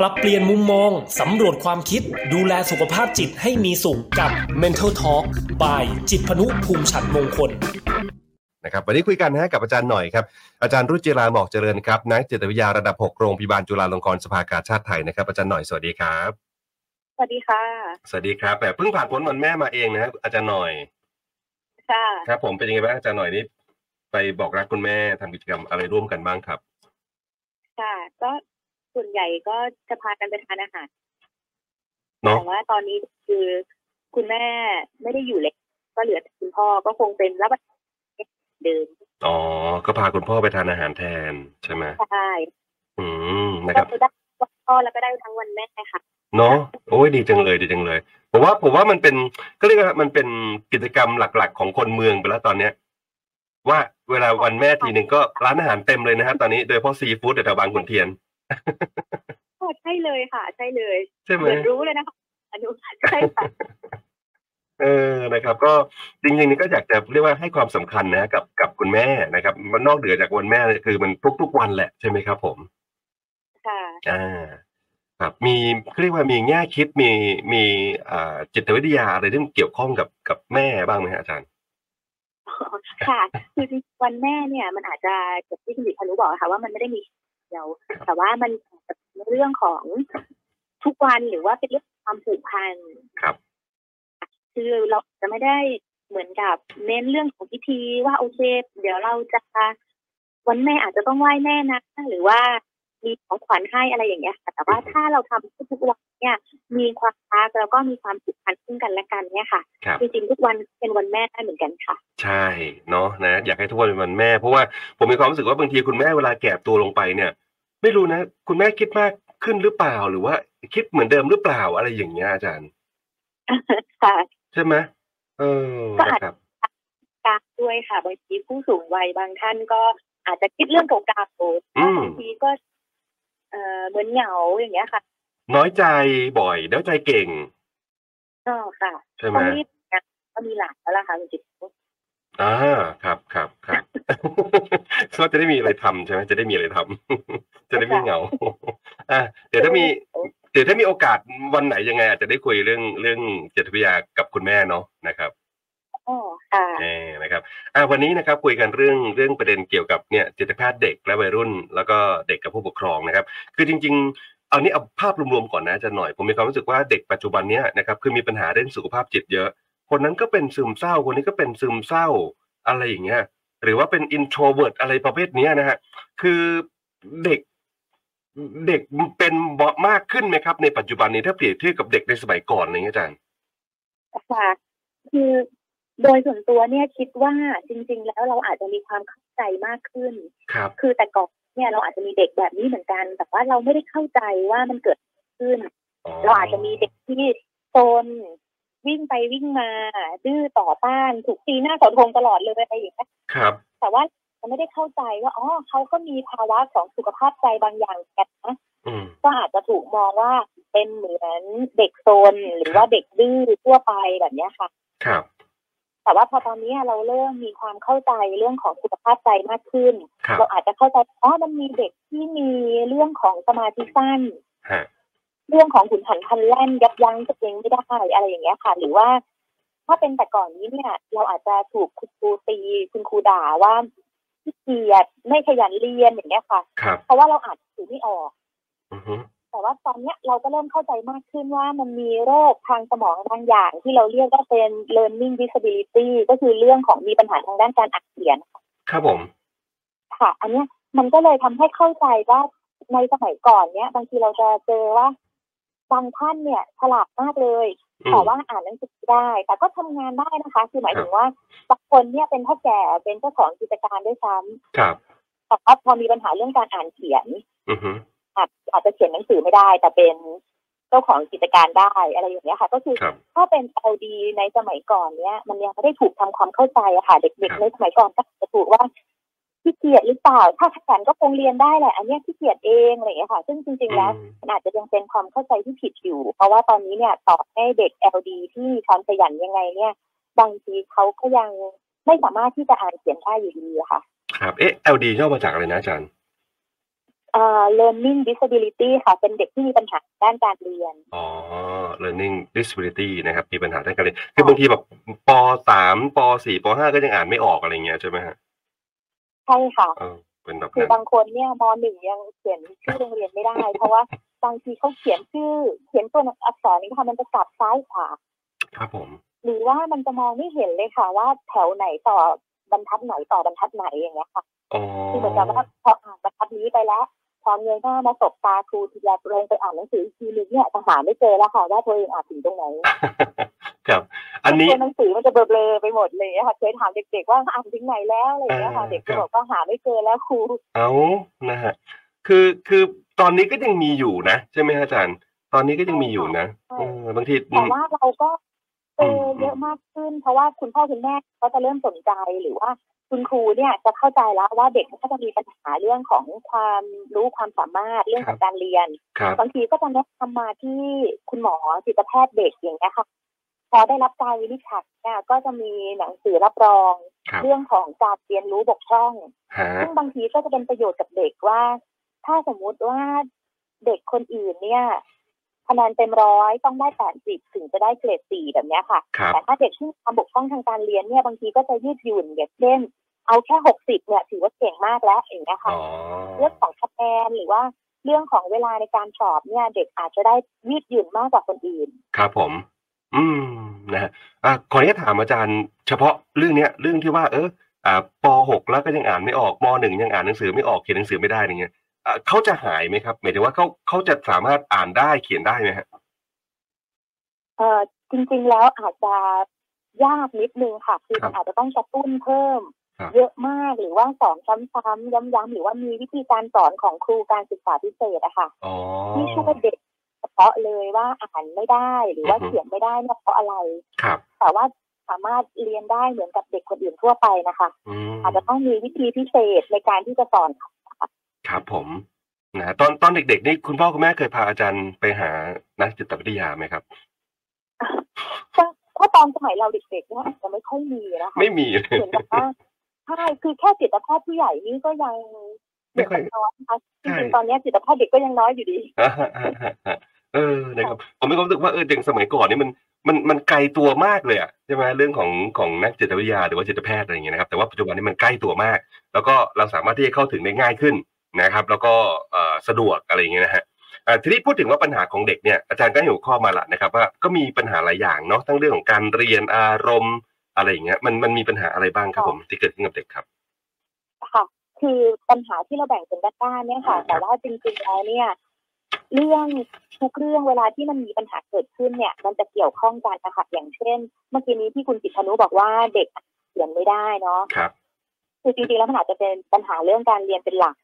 ปรับเปลี่ยนมุมมอง สำรวจความคิด ดูแลสุขภาพจิตให้มีสุขกับ Mental Talk by จิตพนุภูมิฉันมงคลนะครับวันนี้คุยกันนะฮะกับอาจารย์หน่อยครับอาจารย์รุจิราหมอกเจริญครับนักจิตวิทยาระดับ 6 โรงพยาบาลจุฬาลงกรณ์สภากาชาติไทยนะครับอาจารย์หน่อยสวัสดีครับ สวัสดีค่ะ สวัสดีครับแบบเพิ่งผ่านพ้นวันแม่มาเองนะฮะอาจารย์หน่อยค่ะครับ ผมเป็นยังไงบ้างอาจารย์หน่อยนี่ไปบอกรักคุณแม่ทำกิจกรรมอะไรร่วมกันบ้างครับ ค่ะ ก็ ส่วนใหญ่ก็จะพากันไปทานอาหารเนาะแต่ว่าตอนนี้คือคุณแม่ไม่ได้อยู่เล็ก ก็เหลือแต่คุณพ่อก็คงเป็นรับประทานเดิมอ๋อ ก็พาคุณพ่อไปทานอาหารแทนใช่ไหมใช่อืมนะคก็รับคือได้วันพ่อแล้วก็ได้ทั้งวันแม่ค่ะเนาะโอ้ยดีจังเลยดีจังเลยผมว่าผมว่ามันเป็นก็เรียกว่ามันเป็นกิจกรรมหลัก ๆ ของคนเมืองไปแล้วตอนเนี้ย ว่าเวลาวันแม่ทีหนึ่งก็ร้านอาหารเต็มเลยนะฮะตอนนี้โดยเฉพาะซีฟู้ดแถวบางขุนเทียนก็ ใช่เลยค่ะ ใช่เลยใช่ไหมเหมือนรู้เลยนะคะอนุใช่ค่ะเออ นะครับ ก็จริงๆนี่ก็อยากจะเรียกว่าให้ความสำคัญนะกับกับคุณแม่นะครับมันนอกเหนือจากวันแม่เนี่ยคือมันทุกๆวันแหละใช่ไหมครับ ผม ค่ะ อ่า ครับ มีเขาเรียกว่ามีแง่คิดมีมีอ่าจิตวิทยาอะไรที่มันเกี่ยวข้องกับกับแม่บ้างไหมฮะอาจารย์ ค่ะ คือจริงๆวันแม่เนี่ย มันอาจจะอย่างที่คุณดิพานุบอกอะค่ะว่ามันไม่ได้มี เดียว แต่ว่ามันจะเป็นเรื่องของทุกวันหรือว่าเป็นเรื่องความผูกพันครับคือเราจะไม่ได้เหมือนกับเน้นเรื่องของพิธีว่าโอเค เดี๋ยวเราจะวันแม่อาจจะต้องไหว้แม่นะหรือว่า มีของขวัญให้อะไรอย่างเงี้ยค่ะแต่ว่าถ้าเราทำทุกๆวันเนี่ยมีความรักแล้วก็มีความผูกพันซึ่งกันและกันเนี่ยค่ะครับจริงๆทุกวันเป็นวันแม่ได้เหมือนกันค่ะ ใช่เนาะนะอยากให้ทุกวันเป็นวันแม่ เพราะว่าผมมีความรู้สึกว่าบางทีคุณแม่เวลาแก่ตัวลงไปเนี่ย ไม่รู้นะ คุณแม่คิดมากขึ้นหรือเปล่าหรือว่าคิดเหมือนเดิมหรือเปล่าอะไรอย่างเงี้ยอาจารย์ค่ะใช่ไหมเออก็อาจนะครับการด้วยค่ะบางทีผู้สูงวัยบางท่านก็อาจจะคิดเรื่องเก่าอืมๆบางทีก็ เอ่อเหมือนเหงาอย่างเงี้ยค่ะ น้อยใจบ่อยแล้วใจเก่งก็ค่ะใช่ไหมตอนนี้นะก็มีหลานแล้วล่ะค่ะคุณจิตรอ่าครับครับครับก็จะได้มีอะไรทำใช่ไหมจะได้มีอะไรทำจะได้ไม่เหงาอะเดี๋ยวถ้ามีเดี๋ยวถ้ามีโอกาสวันไหนยังไงอาจจะได้คุยเรื่องเรื่องจิตวิทยากับคุณแม่เนาะนะครับ อ๋อค่ะเออนะครับอ่าวันนี้นะครับคุยกันเรื่องเรื่องประเด็นเกี่ยวกับเนี่ยจิตแพทย์เด็กและวัยรุ่น แล้วก็เด็กกับผู้ปกครองนะครับ คือจริง ๆ เอานี้เอาภาพรวมๆก่อนนะอาจะหน่อย ผมมีความรู้สึกว่าเด็กปัจจุบันเนี้ยนะครับคือมีปัญหาเรื่องสุขภาพจิตเยอะ คนนั้นก็เป็นซึมเศร้าคนนี้ก็เป็นซึมเศร้าอะไรอย่างเงี้ยหรือว่าเป็น introvert อะไรประเภทเนี้ยนะฮะคือเด็กเด็กเป็นมากขึ้นไหมครับ ในปัจจุบันนี้ถ้าเปรียบเทียบกับเด็กในสมัยก่อนอะไรเงี้ยอาจารย์ค่ะคือ โดยส่วนตัวเนี่ยคิดว่าจริง ๆ แล้วเราอาจจะมีความเข้าใจมากขึ้น ครับ คือแต่ก่อนเนี่ยเราอาจจะมีเด็กแบบนี้เหมือนกัน แต่ว่าเราไม่ได้เข้าใจว่ามันเกิดอะไรขึ้น เราอาจจะมีเด็กที่โซนวิ่งไปวิ่งมาดื้อต่อต้านถูกตีหน้าเสาธงตลอดเลยอะไรอย่างเงี้ยครับ แต่ว่าเราไม่ได้เข้าใจว่าอ๋อเขาก็มีภาวะของสุขภาพใจบางอย่างกันนะอืมก็อาจจะถูกมองว่าเป็นเหมือนเด็กโซนหรือว่าเด็กดื้อทั่วไปแบบเนี้ยค่ะ ครับ แต่ว่าพอตอนนี้เราเริ่มมีความเข้าใจเรื่องของสุขภาพใจมากขึ้นครับเราอาจจะเข้าใจอ๋อมันมีเด็กที่มีเรื่องของสมาธิสั้นฮะเรื่องของขุนหันพลันแล่นยับยั้งตัวเองไม่ได้อะไรอย่างเงี้ยค่ะ หรือว่า ถ้าเป็นแต่ก่อนนี้เนี่ย เราอาจจะถูกคุณครูตีคุณครูด่าว่าขี้เกียจไม่ขยันเรียนอย่างเงี้ยค่ะครับเพราะว่าเราอาจจะถือไม่ออกอือฮึ แต่ว่าตอนเนี้ยเราก็เริ่มเข้าใจมากขึ้นว่ามันมีโรคทางสมองบางอย่าง ที่เราเรียกว่าเป็น learning disability ก็คือเรื่องของมีปัญหาทางด้านการอ่านเขียน ครับผม ค่ะ อันเนี้ยมันก็เลยทำให้เข้าใจว่าในสมัยก่อนเนี้ย บางทีเราจะเจอว่าบางท่านเนี่ยฉลาดมากเลยอืมแต่ว่าอ่านหนังสือไม่ได้ แต่ก็ทำงานได้นะคะ คือหมายถึงว่าบางคนเนี่ยเป็นพ่อแก่เป็นเจ้าของกิจการด้วยซ้ำครับแต่ว่าพอมีปัญหาเรื่องการอ่านเขียน อือฮึอาจอาจจะเขียนหนังสือไม่ได้ แต่เป็นเจ้าของกิจการได้อะไรอย่างเงี้ยค่ะ ก็คือครับถ้าเป็น LD ในสมัยก่อนเนี้ย มันยังไม่ได้ถูกทำความเข้าใจอะค่ะ เด็กๆในสมัยก่อนก็อาจจะถูกว่าขี้เกียจหรือเปล่า ถ้าขยันก็คงเรียนได้แหละ อันเนี้ยขี้เกียจเองอะไรอย่างเงี้ยค่ะ ซึ่งจริงๆแล้วอืมมันอาจจะยังเป็นความเข้าใจที่ผิดอยู่ เพราะว่าตอนนี้เนี่ยต่อให้เด็ก LD ที่มีความขยันยังไงเนี่ย บางทีเขาก็ยังไม่สามารถที่จะอ่านเขียนได้อยู่ดีอะค่ะ ครับ เอ๊ะ LD ย่อมาจากอะไรนะอาจารย์ เอ่อ learning disability ค่ะ เป็นเด็กที่มีปัญหาด้านการเรียน อ๋อ learning disability นะครับ มีปัญหาด้านการเรียน คือบางทีแบบปสามปสี่ปห้าก็ยังอ่านไม่ออกอะไรเงี้ยใช่ไหมฮะ ใช่ค่ะเออเป็นแบบคือนั้นบางคนเนี่ยมหนึ่งยังเขียนชื่อโรงเรียนไม่ได้ เพราะว่าบางทีเขาเขียนชื่อ เขียนตัวอักษรนี้ค่ะมันจะกลับซ้ายขวา ครับผม หรือว่ามันจะมองไม่เห็นเลยค่ะ ว่าแถวไหนต่อบรรทัดไหนต่อบรรทัดไหนอย่างเงี้ยค่ะอ๋อคือเหมือนกับว่าพออ่านบรรทัดนี้ไปแล้ว พอเงยหน้ามาสบตาครูทีแรกเรงไปอ่านหนังสืออีกทีนึงเนี่ยจะหาไม่เจอแล้วค่ะว่าตัวเองอ่านถึงตรงไหนครับ อันนี้ตัวหนังสือมันจะเบลอๆไปหมดเลยอะค่ะเคยถามเด็กๆว่าอ่านถึงไหนแล้วอะไรอย่างเงี้ยค่ะอ่าเด็กครัก็บบอกว่าหาไม่เจอแล้วครูเอานะฮะคือคือตอนนี้ก็ยังมีอยู่นะใช่ไหมฮะอาจารย์ ตอนนี้ก็ยังมีอยู่นะใช่เออบางทีอืแต่มว่าเราก็เจอมเยอะมากขึ้น เพราะว่าคุณพ่อคุณแม่ก็จะเริ่มสนใจหรือว่า คุณครูเนี่ยจะเข้าใจแล้วว่าเด็กก็จะมีปัญหาเรื่องของความรู้ความสามารถเรื่องของการเรียนครับบางทีก็จะแนะนำมาที่คุณหมอจิตแพทย์เด็กอย่างเงี้ยค่ะพอได้รับการวินิจฉัยเนี่ยก็จะมีหนังสือรับรองครับเรื่องของการเรียนรู้บกพร่องฮะซึ่งบางทีก็จะเป็นประโยชน์กับเด็กว่า ถ้าสมมุติว่าเด็กคนอื่นเนี่ย คะแนนเต็มร้อยต้องได้แปดสิบถึงจะได้เกรดสี่แบบเนี้ยค่ะครับแต่ถ้าเด็กที่มีความบกพร่องทางการเรียนเนี่ยบางทีก็จะยืดหยุ่นอย่างเช่นเอาแค่หกสิบเนี่ยถือว่าเก่งมากแล้วอย่างเงี้ยค่ะอ๋อเรื่องของคะแนนหรือว่าเรื่องของเวลาในการสอบเนี่ย เด็กอาจจะได้ยืดหยุ่นมากกว่าคนอื่น ครับผม อืมนะฮะอะขออนุญาตถามอาจารย์ เฉพาะเรื่องเนี้ยเรื่องที่ว่าเอออ่าปหกแล้วก็ยังอ่านไม่ออกมหนึ่งยังอ่านหนังสือไม่ออกเขียนหนังสือไม่ได้อย่างเงี้ยอะ เขาจะหายไหมครับ หมายถึงว่าเขาเขาจะสามารถอ่านได้เขียนได้ไหมฮะเอ่อจริงๆแล้วอาจจะยากนิดนึงค่ะ คือครัมับนอาจจะต้องกระตุ้นเพิ่มครับเยอะมากหรือว่าสอนซ้ำๆย้ำๆหรือว่ามีวิธีการสอนของครูการศึกษาพิเศษอะค่ะอ๋อที่ช่วยเด็กเฉพาะเลยว่าอ่านไม่ได้หรือว่าอือฮึเขียนไม่ได้เนี่ยเพราะอะไรครับแต่ว่าสามารถเรียนได้เหมือนกับเด็กคนอื่นทั่วไปนะคะอืมอาจจะต้องมีวิธีพิเศษในการที่จะสอน ค่ะครับผมนะตอนตอนเด็กๆนี่คุณพ่อคุณแม่เคยพาอาจารย์ไปหานักจิตวิทยาไหมครับถ้าถ้าตอนสมัยเราเด็กๆเนี่ยอาจจะไม่ค่อยมีนะคะไม่มีเหมือนกับว่าใช่คือแค่จิตแพทย์ผู้ใหญ่นี่ก็ยังไม่ค่อยเด็กน้อยนะคะจใช่ริงๆตอนเนี้ยจิตแพทย์เด็กก็ยังน้อยอยู่ดีอ่าฮะอ่าฮะอ่าเออนะครับผมมีความรู้สึกว่าเออเด็กสมัยก่อนนี่มันมันมันไกลตัวมากเลยอะใช่ไหมเรื่องของของนักจิตวิทยาหรือว่าจิตแพทย์อะไรอย่างเงี้ยนะครับแต่ว่าปัจจุบันนี้มันใกล้ตัวมาก แล้วก็เราสามารถที่จะเข้าถึงได้ง่ายขึ้น นะครับแล้วก็เอ่อสะดวกอะไรอย่างเงี้ยนะฮะอ่าทีนี้พูดถึงว่าปัญหาของเด็กเนี่ยอาจารย์ก็ให้หัวข้อมาละนะครับว่าก็มีปัญหาหลายอย่างเนาะทั้งเรื่องของการเรียนอารมณ์อะไรอย่างเงี้ยมันมันมีปัญหาอะไรบ้างครับผมที่เกิดขึ้นกับเด็กครับค่ะคือปัญหาที่เราแบ่งเป็นด้านๆเนี่ยค่ะ แต่ว่าจริงๆแล้วเนี่ยเรื่องทุกเรื่องเวลาที่มันมีปัญหาเกิดขึ้นเนี่ย มันจะเกี่ยวข้องกันนะคะอย่างเช่น เมื่อกี้นี้ที่คุณจิตพนุบอกว่าเด็กเขียนไม่ได้เนาะครับคือจริงๆแล้วมันอาจจะเป็นปัญหาเรื่องการเรียนเป็นหลักอือฮึ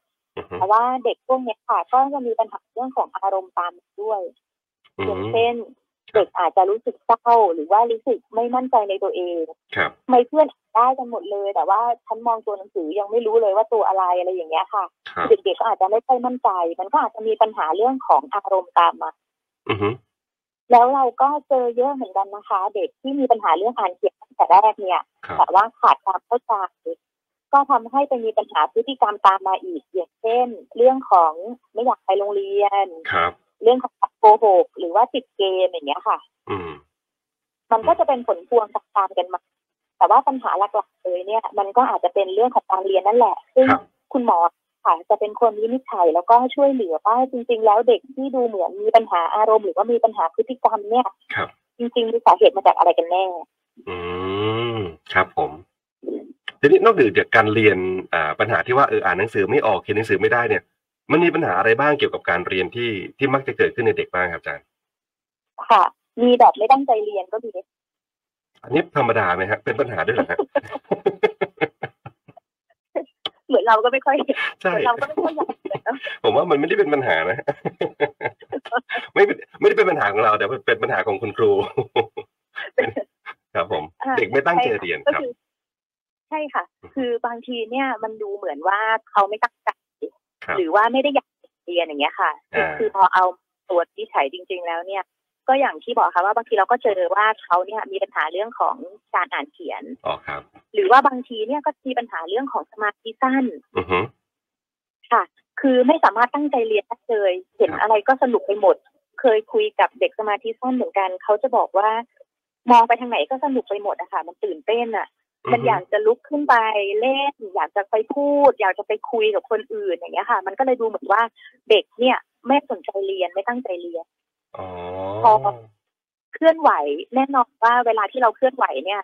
เพราะว่าเด็กพวกเนี้ยค่ะ ก็จะมีปัญหาเรื่องของอารมณ์ตามมาด้วยอือย่างมเช่นเด็กอาจจะรู้สึกเศร้าหรือว่ารู้สึกไม่มั่นใจในตัวเองครับทำไมเพื่อนได้กันหมดเลย แต่ว่าฉันมองตัวหนังสือยังไม่รู้เลยว่าตัวอะไรอะไรอย่างเงี้ยค่ะครับเด็กๆก็อาจจะไม่ค่อยมั่นใจ มันก็อาจจะมีปัญหาเรื่องของอารมณ์ตามมาอือฮึแล้วเราก็เจอเยอะเหมือนกันนะคะ เด็กที่มีปัญหาเรื่องอ่านเขียนตั้งแต่แรกเนี่ยครับแต่ว่าขาดความเข้าใจ ก็ทำให้ไปมีปัญหาพฤติกรรมตามมาอีกอย่างเช่น เรื่องของไม่อยากไปโรงเรียนครับเรื่องของโกหกหรือว่าติดเกมอย่างเงี้ยค่ะ อืมมันก็จะเป็นผลพวงตามๆกันมา แต่ว่าปัญหาหลักๆเลยเนี่ย มันก็อาจจะเป็นเรื่องของการเรียนนั่นแหละ ซึ่งครับคุณหมอค่ะจะเป็นคนวินิจฉัยแล้วก็ช่วยเหลือว่าจริง ๆ แล้วเด็กที่ดูเหมือนมีปัญหาอารมณ์หรือว่ามีปัญหาพฤติกรรมเนี่ยครับจริงๆมีสาเหตุมาจากอะไรกันแน่ อืม ครับผม ทีนี้นอกเหนือจากการเรียนอ่าปัญหาที่ว่าเอออ่านหนังสือไม่ออกเขียนหนังสือไม่ได้เนี่ย มันมีปัญหาอะไรบ้างเกี่ยวกับการเรียนที่ที่มักจะเกิดขึ้นในเด็กบ้างครับอาจารย์ค่ะ มีแบบไม่ตั้งใจเรียนก็มีอันนี้ธรรมดาไหมฮะเป็นปัญหาด้วยเหรอฮะเหมือนเราก็ไม่ค่อยเหใช่มือนเราก็ไม่ค่อยอยากเรียนเนอะผมว่ามันไม่ได้เป็นปัญหานะ ไม่เป็นไม่ได้เป็นปัญหาของเรา แต่เป็นปัญหาของคุณครู ครับผมอ่าเด็กไม่ตั้งใจเรียนก็ครับคือ ใช่ค่ะ คือบางทีเนี่ยมันดูเหมือนว่าเขาไม่ตั้งใจครับหรือว่าไม่ได้อยากเรียนอย่างเงี้ยค่ะอ่าคือพอเอาตรวจวิจัยจริง ๆ แล้วเนี่ย ก็อย่างที่บอกค่ะว่าบางทีเราก็เจอว่าเขาเนี่ยมีปัญหาเรื่องของการอ่านเขียนอ๋อครับ หรือว่าบางทีเนี่ยก็มีปัญหาเรื่องของสมาธิสั้นอือฮึค่ะ คือไม่สามารถตั้งใจเรียนได้เลยเห็นอะไรก็สนุกไปหมด เคยคุยกับเด็กสมาธิสั้นเหมือนกันเขาจะบอกว่ามองไปทางไหนก็สนุกไปหมดอะค่ะ มันตื่นเต้นอะ มันอยากจะลุกขึ้นไปเล่น อยากจะไปพูด อยากจะไปคุยกับคนอื่นอย่างเงี้ยค่ะ มันก็เลยดูเหมือนว่าเด็กเนี่ย ไม่สนใจเรียนไม่ตั้งใจเรียนอ๋อพอเคลื่อนไหวแน่นอนว่าเวลาที่เราเคลื่อนไหวเนี่ย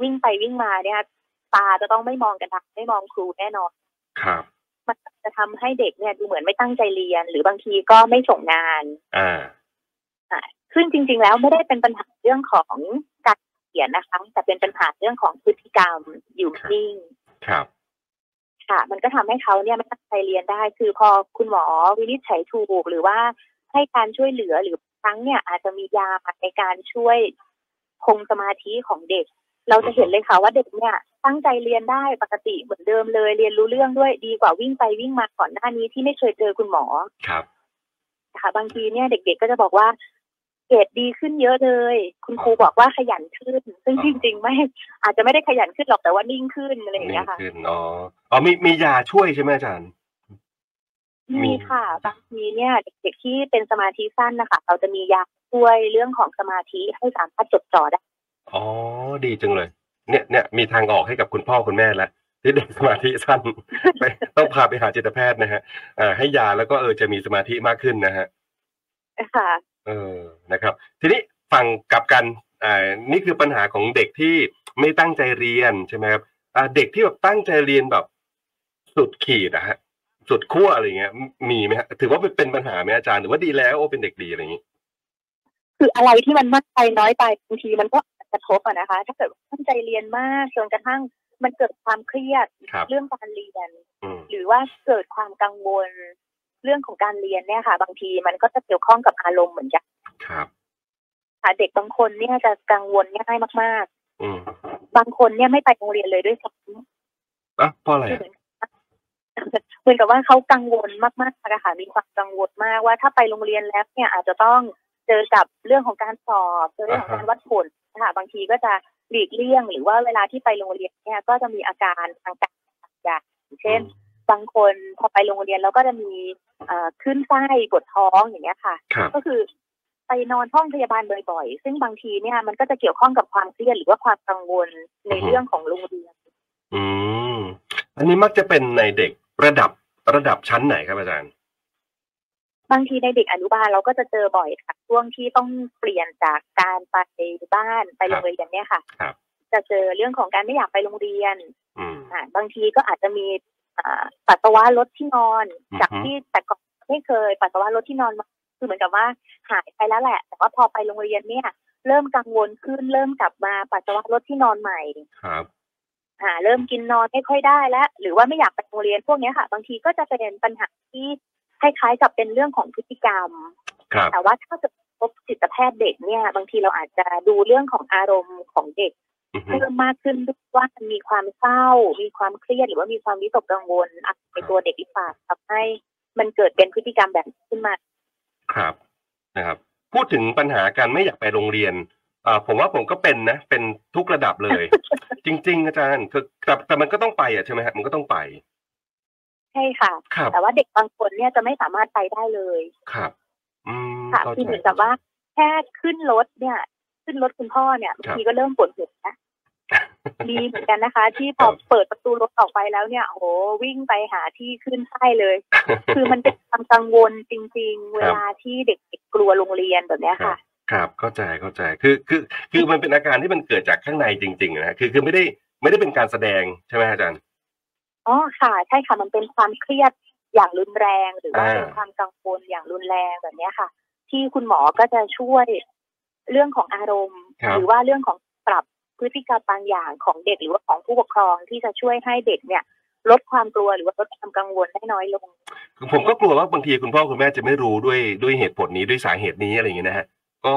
วิ่งไปวิ่งมาเนี่ย ตาจะต้องไม่มองกระดานไม่มองครูแน่นอนครับมันจะทำให้เด็กเนี่ยดูเหมือนไม่ตั้งใจเรียน หรือบางทีก็ไม่ส่งงานอ่าอะซึ่งจริง ๆ แล้วไม่ได้เป็นปัญหาเรื่องของการ เขียนนะคะ แต่เป็นปัญหาเรื่องของพฤติกรรมอยู่นิ่งครับ ค่ะ มันก็ทำให้เขาเนี่ยไม่ตั้งใจเรียนได้ คือพอคุณหมอวินิจฉัยถูกหรือว่าให้การช่วยเหลือหรือบางครั้งเนี่ย อาจจะมียาในการช่วยคงสมาธิของเด็ก เราจะเห็นเลยค่ะว่าเด็กเนี่ย ตั้งใจเรียนได้ปกติเหมือนเดิมเลย เรียนรู้เรื่องด้วยดีกว่าวิ่งไปวิ่งมาก่อนหน้านี้ที่ไม่เคยเจอคุณหมอครับค่ะบางทีเนี่ยเด็ก ๆ ก็จะบอกว่า เกรดดีขึ้นเยอะเลย คุณครูบอกว่าขยันขึ้น ซึ่งอ๋อจริง ๆ ไม่อาจจะไม่ได้ขยันขึ้นหรอกแต่ว่านิ่งขึ้นอะไรอย่างนี่เงี้ยค่ะขึ้นอ๋ออ๋อมีมียาช่วยใช่ไหมอาจารย์มีมีค่ะบางทีเนี่ยเด็กๆที่เป็นสมาธิสั้นนะคะเราจะมียาช่วยเรื่องของสมาธิให้สามารถจดจ่อได้อ๋อดีจังเลย เนี่ยเนี่ยมีทางออกให้กับคุณพ่อคุณแม่แล้วที่เด็กสมาธิสั้นไปต้องพาไปหาจิตแพทย์นะฮะอ่าให้ยาแล้วก็เออจะมีสมาธิมากขึ้นนะฮะค่ะ เออนะครับ ทีนี้ฟังกลับกันอ่านี่คือปัญหาของเด็กที่ไม่ตั้งใจเรียนใช่ไหมครับอ่าเด็กที่แบบตั้งใจเรียนแบบสุดขีดอะฮะสุดขั้วอะไรเงี้ย มีไหมฮะถือว่าเป็นเป็นปัญหาไหมอาจารย์หรือว่าดีแล้วโอ้เป็นเด็กดีอะไรอย่างนี้ คืออะไรที่มันมากไปน้อยไปบางทีมันก็กระทบอะนะคะ ถ้าเกิดว่าตั้งใจเรียนมากจนกระทั่งมันเกิดความเครียดครับเรื่องการเรียนอืมหรือว่าเกิดความกังวล เรื่องของการเรียนเนี่ยค่ะ บางทีมันก็จะเกี่ยวข้องกับอารมณ์เหมือนกันครับค่ะเด็กบางคนเนี่ยจะกังวลง่ายมากอืมๆบางคนเนี่ยไม่ไปโรงเรียนเลยด้วยซ้ำอะเพราะอะไรคืออะเหมือนกับเหมือนกับว่าเขากังวลมากๆนะคะมีความกังวลมากว่าถ้าไปโรงเรียนแล้วเนี่ยอาจจะต้องเจอกับเรื่องของการสอบเจอเรื่องของการวัดผลนะคะบางทีก็จะหลีกเลี่ยง หรือว่าเวลาที่ไปโรงเรียนเนี่ยก็จะมีอาการทางกายอย่างเช่น บางคนพอไปโรงเรียนแล้วก็จะมีเอ่อขึ้นไส้ปวดท้องอย่างเงี้ยค่ะครับก็คือไปนอนห้องพยาบาลบ่อยๆ ซึ่งบางทีเนี่ยมันก็จะเกี่ยวข้องกับความเครียดหรือว่าความกังวลในเรื่องของโรงเรียน อืม อันนี้มักจะเป็นในเด็กระดับระดับชั้นไหนครับอาจารย์ บางทีในเด็กอนุบาลเราก็จะเจอบ่อยค่ะช่วงที่ต้องเปลี่ยนจากการไปบ้านไปโรงเรียนเนี่ยค่ะครับจะเจอเรื่องของการไม่อยากไปโรงเรียนอืมอ่าบางทีก็อาจจะมีอ่า ปัสสาวะลดที่นอนอือฮึจากที่แต่ก่อนไม่เคย ปัสสาวะลดที่นอนมาคือเหมือนกับว่าหายไปแล้วแหละ แต่ว่าพอไปโรงเรียนเนี่ย เริ่มกังวลขึ้น เริ่มกลับมาปัสสาวะลดที่นอนใหม่ครับอ่าเริ่มกินนอนไม่ค่อยได้แล้ว หรือว่าไม่อยากไปโรงเรียนพวกเนี้ยค่ะ บางทีก็จะเป็นปัญหาที่คล้ายๆกับเป็นเรื่องของพฤติกรรมครับแต่ว่าถ้าเกิดพบจิตแพทย์เด็กเนี่ย บางทีเราอาจจะดูเรื่องของอารมณ์ของเด็กอือฮึ เพิ่มมากขึ้นด้วยว่ามันมีความเศร้า มีความเครียดหรือว่ามีความวิตกกังวลอะไรในตัวเด็กหรือเปล่าทำให้มันเกิดเป็นพฤติกรรมแบบนี้ขึ้นมา ครับนะครับ พูดถึงปัญหาการไม่อยากไปโรงเรียนอ่าผมว่าผมก็เป็นนะ เป็นทุกระดับเลย จริง ๆ อาจารย์คือแต่แต่มันก็ต้องไปอะใช่ไหมฮะมันก็ต้องไป ใช่ค่ะ ครับแต่ว่าเด็กบางคนเนี่ยจะไม่สามารถไปได้เลย ครับ อืมค่ะเข้าคือใจเหมือนกับว่าแค่ขึ้นรถเนี่ย ขึ้นรถคุณพ่อเนี่ยบางทีก็เริ่มปวดหัวนะมีเหมือนกันนะคะ ที่พอเปิดประตูรถออกไปแล้วเนี่ยโอ้โหวิ่งไปหาที่ขึ้นไส้เลย คือมันเป็นความกังวลจริง ๆ เวลาที่เด็กๆกลัวโรงเรียนแบบเนี้ยค่ะ ครับเข้าใจเข้าใจคือคือคือมันเป็นอาการที่มันเกิดจากข้างในจริง ๆนะฮะคือคือไม่ได้ไม่ได้เป็นการแสดงใช่ไหมอาจารย์อ๋อค่ะ ใช่ค่ะมันเป็นความเครียดอย่างรุนแรงหรือว่าอ่าเป็นความกังวลอย่างรุนแรงแบบเนี้ยค่ะ ที่คุณหมอก็จะช่วย เรื่องของอารมณ์ครับหรือว่าเรื่องของปรับพฤติกรรมบางอย่างของเด็กหรือว่าของผู้ปกครองที่จะช่วยให้เด็กเนี่ยลดความกลัวหรือว่าลดความกังวลได้น้อยลงคือผมก็กลัวว่าบางทีคุณพ่อคุณแม่จะไม่รู้ด้วยด้วยเหตุผลนี้ด้วยสาเหตุนี้อะไรอย่างเงี้ยนะฮะก็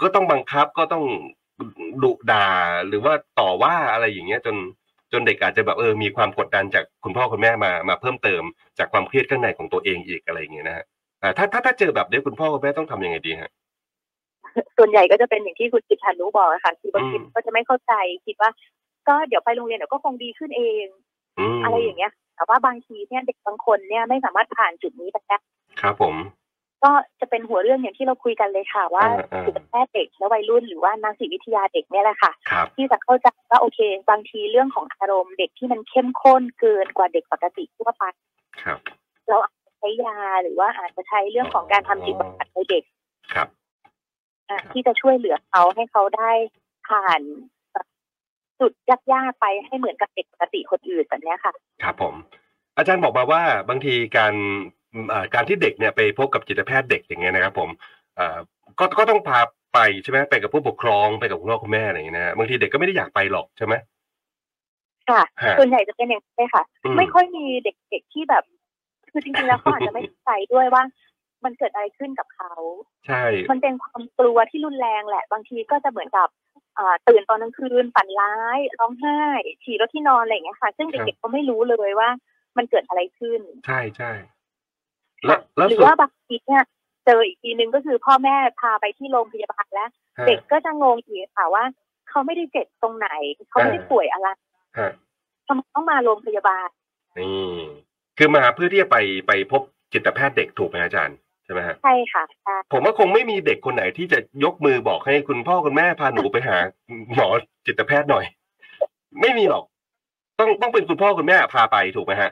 ก็ต้องบังคับก็ต้องดุด่าหรือว่าต่อว่าอะไรอย่างเงี้ยจนจนเด็กอาจจะแบบเออมีความกดดันจากคุณพ่อคุณแม่มามาเพิ่มเติมจากความเครียดข้างในของตัวเองอีกอะไรอย่างเงี้ยนะฮะอ่าถ้าถ้าถ้าเจอแบบนี้คุณพ่อคุณแม่ต้องทำยังไงดีฮะ ส่วนใหญ่ก็จะเป็นอย่างที่คุณจิตพันธ์รู้บอกอะค่ะคือบางทีอืมก็จะไม่เข้าใจคิดว่า ก็เดี๋ยวไปโรงเรียนเดี๋ยวก็คงดีขึ้นเองอืมอะไรอย่างเงี้ย แต่ว่าบางทีเนี่ยเด็กบางคนเนี่ยไม่สามารถผ่านจุดนี้ไปได้ครับผม ก็จะเป็นหัวเรื่องอย่างที่เราคุยกันเลยค่ะ ว่าอ่าอ่าจิตแพทย์เด็กและวัยรุ่นหรือว่านักจิตวิทยาเด็กเนี่ยแหละค่ะครับที่จะเข้าใจว่าโอเค บางทีเรื่องของอารมณ์เด็กที่มันเข้มข้นเกินกว่าเด็กปกติทั่วไปครับเราอาจจะใช้ยาหรือว่าอาจจะใช้เรื่องของการทำจิตบำบัดในเด็กครับอะครับ ที่จะช่วยเหลือเขาให้เขาได้ผ่านเอ่อจุดยากๆไปให้เหมือนกับเด็กปกติคนอื่นแบบเนี้ยค่ะ ครับผม อาจารย์บอกมาว่าบางทีการเอ่อการที่เด็กเนี่ยไปพบกับจิตแพทย์เด็กอย่างเงี้ยนะครับ ผมเอ่อก็ก็ต้องพาไปใช่ไหมไปกับผู้ปกครองไปกับคุณพ่อคุณแม่อะไรอย่างเงี้ยนะฮะบางทีเด็กก็ไม่ได้อยากไปหรอกใช่ไหมค่ะฮะส่วนใหญ่จะเป็นอย่างนี้นค่ะอืมไม่ค่อยมีเด็กๆที่แบบ คือจริงๆแล้วเขาอาจจะไม่เข้าใจด้วยว่า มันเกิดอะไรขึ้นกับเขา ใช่ มันเป็นความกลัวที่รุนแรงแหละ บางทีก็จะเหมือนกับอ่าตื่นตอนกลางคืนฝันร้าย ร้องไห้ ฉี่รถที่นอนอะไรอย่างเงี้ยค่ะ ซึ่งเด็กๆก็ไม่รู้เลยว่า มันเกิดอะไรขึ้น ใช่ใช่แล้วแล้วหรือส่วนว่าบางทีเนี่ยเจออีกทีนึงก็คือพ่อแม่พาไปที่โรงพยาบาลแล้วฮะเด็กก็จะงงอีกค่ะว่า เขาไม่ได้เจ็บตรงไหน เขาไม่ได้อ่าป่วยอะไรฮะทำไมต้องมาโรงพยาบาลนี่คือมาเพื่อที่จะไปไปพบจิตแพทย์เด็กถูกไหมอาจารย์ใช่ไหมฮะใช่ค่ะใช่ผมว่าคงไม่มีเด็กคนไหนที่จะยกมือบอกให้คุณพ่อคุณแม่พาหนูไปหาหมอจิตแพทย์หน่อย ไม่มีหรอก ต้องต้องเป็นคุณพ่อคุณแม่พาไปถูกไหมฮะ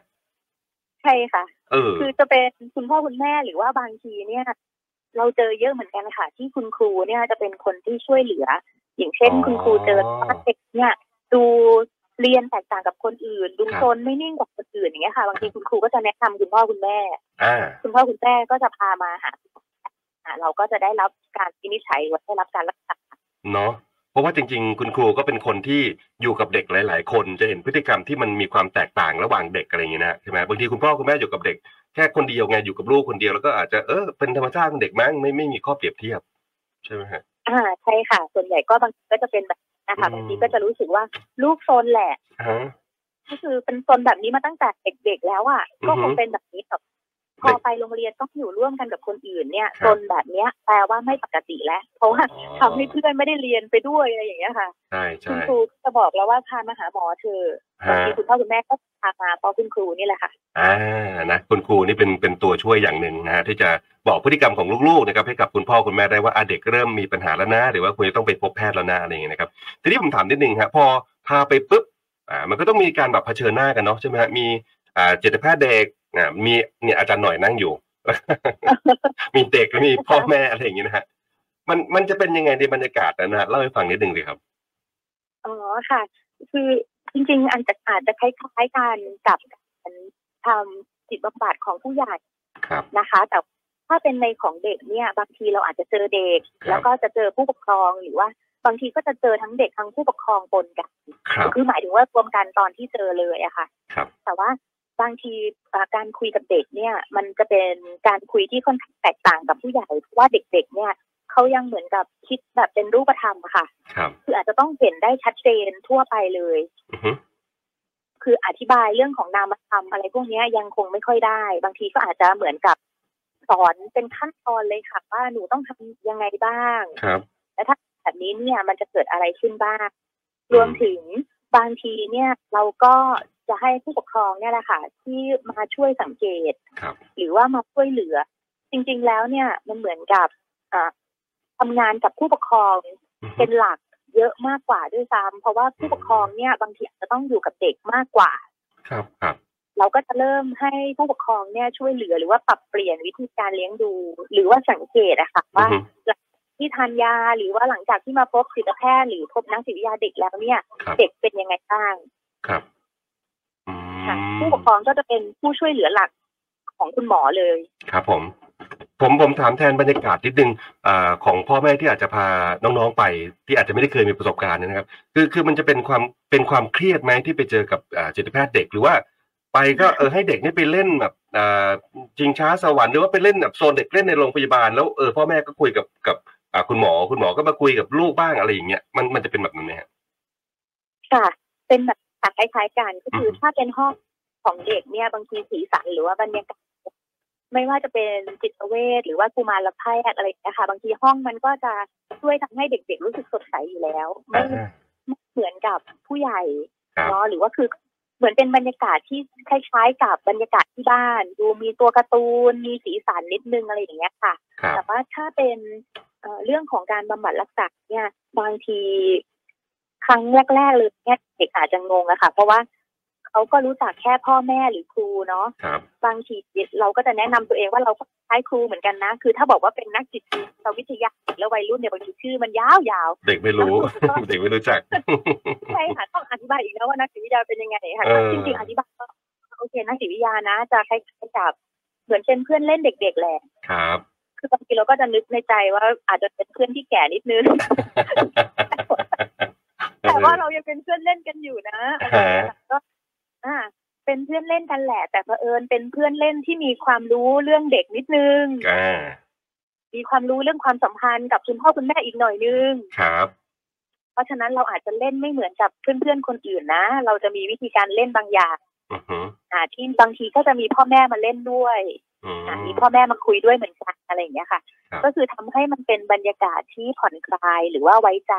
ใช่ค่ะ เออ คือจะเป็นคุณพ่อคุณแม่หรือว่าบางทีเนี่ย เราเจอเยอะเหมือนกันค่ะ ที่คุณครูเนี่ยจะเป็นคนที่ช่วยเหลือ อย่างเช่นอ๋อคุณครูเจอว่าเด็กเนี่ย ดู เรียนแตกต่างกับคนอื่น ดูครับโซนไม่นิ่งกว่าคนอื่นอย่างเงี้ยค่ะบางทีคุณครูก็จะแนะนำคุณพ่อคุณแม่อ่าคุณพ่อคุณแม่ก็จะพามาหาอ่าเราก็จะได้รับการวินิจฉัยว่าได้รับการรักษาเนาะเพราะว่าจริงๆ คุณครูก็เป็นคนที่อยู่กับเด็กหลาย ๆ คนจะเห็นพฤติกรรมที่มันมีความแตกต่างระหว่างเด็กอะไรอย่างเงี้ยนะใช่ไหมบางทีคุณพ่อคุณแม่อยู่กับเด็กแค่คนเดียวไงอยู่กับลูกคนเดียวแล้วก็อาจจะเออเป็นธรรมชาติของเด็กมั้งไม่ไม่มีข้อเปรียบเทียบ ใช่ไหมฮะอ่าใช่ค่ะ ส่วนใหญ่ก็บางทีก็จะเป็นแบบ นี้นะคะอืมบางทีก็จะรู้สึกว่าลูกโซนแหละฮะก็คือเป็นโซนแบบนี้มาตั้งแต่เด็กๆแล้วอะอือฮึก็คงเป็นแบบนี้แบบพเด็อกไปโรงเรียนต้องอยู่ร่วมกันกับคนอื่นเนี่ยครับโซนแบบเนี้ยแปลว่าไม่ปกติแล้ว เพราะว่าอ๋อทำให้เพื่อนไม่ได้เรียนไปด้วยอะไรอย่างเงี้ยค่ะใช่คุณใช่ครูก็จะบอกแล้วว่าพามาหาหมอเธอะบางฮะทีคุณพ่อคุณแม่ก็พามาเพราะคุณครูนี่แหละค่ะอ่านะคุณครูนี่เป็นเป็นตัวช่วยอย่างหนึ่งนะฮะที่จะ บอกพฤติกรรมของลูกๆนะครับให้กับคุณพ่อคุณแม่ได้ว่าอะเด็กเริ่มมีปัญหาแล้วนะหรือว่าควรจะต้องไปพบแพทย์แล้วนะอะไรอย่างเงี้ยนะครับทีนี้ผมถามนิดนึงฮะพอพาไปปุ๊บอ่ามันก็ต้องมีการแบบเผชิญหน้ากันเนาะใช่ไหมฮะมีอ่าจิตแพทย์เด็กอ่ามีเนี่ยอาจารย์หน่อยนั่งอยู่ มีเด็กแล้วมีพ่อแม่อะไรอย่างเงี้ยนะฮะมันมันจะเป็นยังไงในบรรยากาศนั้นนะฮะเล่าให้ฟังนิดนึงเลยครับอ๋อค่ะ คือจริงๆอันจะอาจจะคล้ายๆกันกับการทำจิตบำบัดของผู้ใหญ่ครับนะคะ แต่ ถ้าเป็นในของเด็กเนี่ยบางทีเราอาจจะเจอเด็กครับแล้วก็จะเจอผู้ปกครองหรือว่าบางทีก็จะเจอทั้งเด็กทั้งผู้ปกครองปนกันครับคือหมายถึงว่ารวมกันตอนที่เจอเลยอะค่ะครับแต่ว่าบางทีอ่าการคุยกับเด็กเนี่ย มันจะเป็นการคุยที่ค่อนข้างแตกต่างกับผู้ใหญ่เพราะว่าเด็ก ๆ เนี่ยเขายังเหมือนกับคิดแบบเป็นรูปธรรมอะค่ะครับคืออาจจะต้องเห็นได้ชัดเจนทั่วไปเลยอือฮึคืออธิบายเรื่องของนามธรรมอะไรพวกเนี้ยยังคงไม่ค่อยได้ บางทีก็อาจจะเหมือนกับ สอนเป็นขั้นตอนเลยค่ะว่าหนูต้องทำยังไงบ้างครับ แล้วถ้าแบบนี้เนี่ยมันจะเกิดอะไรขึ้นบ้าง รวมถึงบางทีเนี่ยเราก็จะให้ผู้ปกครองเนี่ยแหละค่ะ ที่มาช่วยสังเกตครับหรือว่ามาช่วยเหลือ จริง ๆ แล้วเนี่ยมันเหมือนกับอ่าทำงานกับผู้ปกครองอือฮึเป็นหลักเยอะมากกว่าด้วยซ้ำเพราะว่าผู้ปกครองเนี่ยบางทีอาจจะต้องอยู่กับเด็กมากกว่า ครับครับ เราก็จะเริ่มให้ผู้ปกครองเนี่ยช่วยเหลือหรือว่าปรับเปลี่ยนวิธีการเลี้ยงดู หรือว่าสังเกตอะค่ะอืว่าอฮึที่ทานยาหรือว่าหลังจากที่มาพบจิตแพทย์หรือพบนักจิตวิทยาเด็กแล้วเนี่ยครับเด็กเป็นยังไงบ้างครับอืค่ะมผู้ปกครองก็จะเป็นผู้ช่วยเหลือหลักของคุณหมอเลย ครับผม ผมผมถามแทนบรรยากาศนิดนึงอาของพ่อแม่ที่อาจจะพาน้องๆไป ที่อาจจะไม่ได้เคยมีประสบการณ์เนยนะครับ คือคือมันจะเป็นความเป็นความเครียดไหมที่ไปเจอกับอ่าจิตแพทย์เด็กหรือว่า ไปก็เออให้เด็กนี่ไปเล่นแบบอ่าจริงช้าสวรรค์หรือว่าไปเล่นแบบโซนเด็กเล่นในโรงพยาบาลแล้วเออพ่อแม่ก็คุยกับกับอ่าคุณหมอคุณหมอก็มาคุยกับลูกบ้างอะไรอย่างเงี้ยมันมันจะเป็นแบบนั้นไหมฮะค่ะ เป็นแบบคล้ายๆกันก็คืออมถ้าเป็นห้องของเด็กเนี่ยบางทีสีสันหรือว่าบรรยากาศไม่ว่าจะเป็นจิตเวชหรือว่ากุมารแพทย์อะไรอย่างเงี้ยค่ะบางทีห้องมันก็จะช่วยทำให้เด็กๆรู้สึกสดใสอยู่แล้วไม่อ่าไม่เหมือนกับผู้ใหญ่ครับเนาะหรือว่าคือ เหมือนเป็นบรรยากาศที่คล้ายๆกับบรรยากาศที่บ้าน ดูมีตัวการ์ตูน มีสีสันนิดนึงอะไรอย่างเงี้ยค่ะครับแต่ว่าถ้าเป็นเอ่อเรื่องของการบำบัดรักษาเนี่ยบางทีครั้งแรกๆเลยเนี่ยเด็กอาจจะงงอะค่ะ เพราะว่า เขาก็รู้จักแค่พ่อแม่หรือครูเนาะครับบางทีเราก็จะแนะนำตัวเองว่าเราก็คล้ายครูเหมือนกันนะ คือถ้าบอกว่าเป็นนักจิตวิทยาแล้ววัยรุ่นเนี่ยบางทีชื่อมันยาวเด็กไม่รู้เด็กไม่รู้จักๆใช่ค่ะต้องอธิบายอีกแล้วว่านักจิตวิทยาเป็นยังไงค่ะเออจริงๆอธิบายก็โอเคนักจิตวิทยานะ จะคล้ายๆกับเหมือนเป็นเพื่อนเล่นเด็กๆแหละครับคือบางทีเราก็จะนึกในใจว่าอาจจะเป็นเพื่อนที่แก่นิดนึงแต่ว่าเรายังเป็นเพื่อนเล่นกันอยู่นะอะไรอย่างเงี้ยค่ะก็ อ่าเป็นเพื่อนเล่นกันแหละ แต่เผอิญเป็นเพื่อนเล่นที่มีความรู้เรื่องเด็กนิดนึงอ่ามีความรู้เรื่องความสัมพันธ์กับคุณพ่อคุณแม่อีกหน่อยนึงครับ เพราะฉะนั้นเราอาจจะเล่นไม่เหมือนกับเพื่อนๆคนอื่นนะ เราจะมีวิธีการเล่นบางอย่างอือฮึอ่าที่บางทีก็จะมีพ่อแม่มาเล่นด้วยอืมอ่ามีพ่อแม่มาคุยด้วยเหมือนกันอะไรอย่างเงี้ยค่ะครับก็คือทำให้มันเป็นบรรยากาศที่ผ่อนคลายหรือว่าไว้ใจ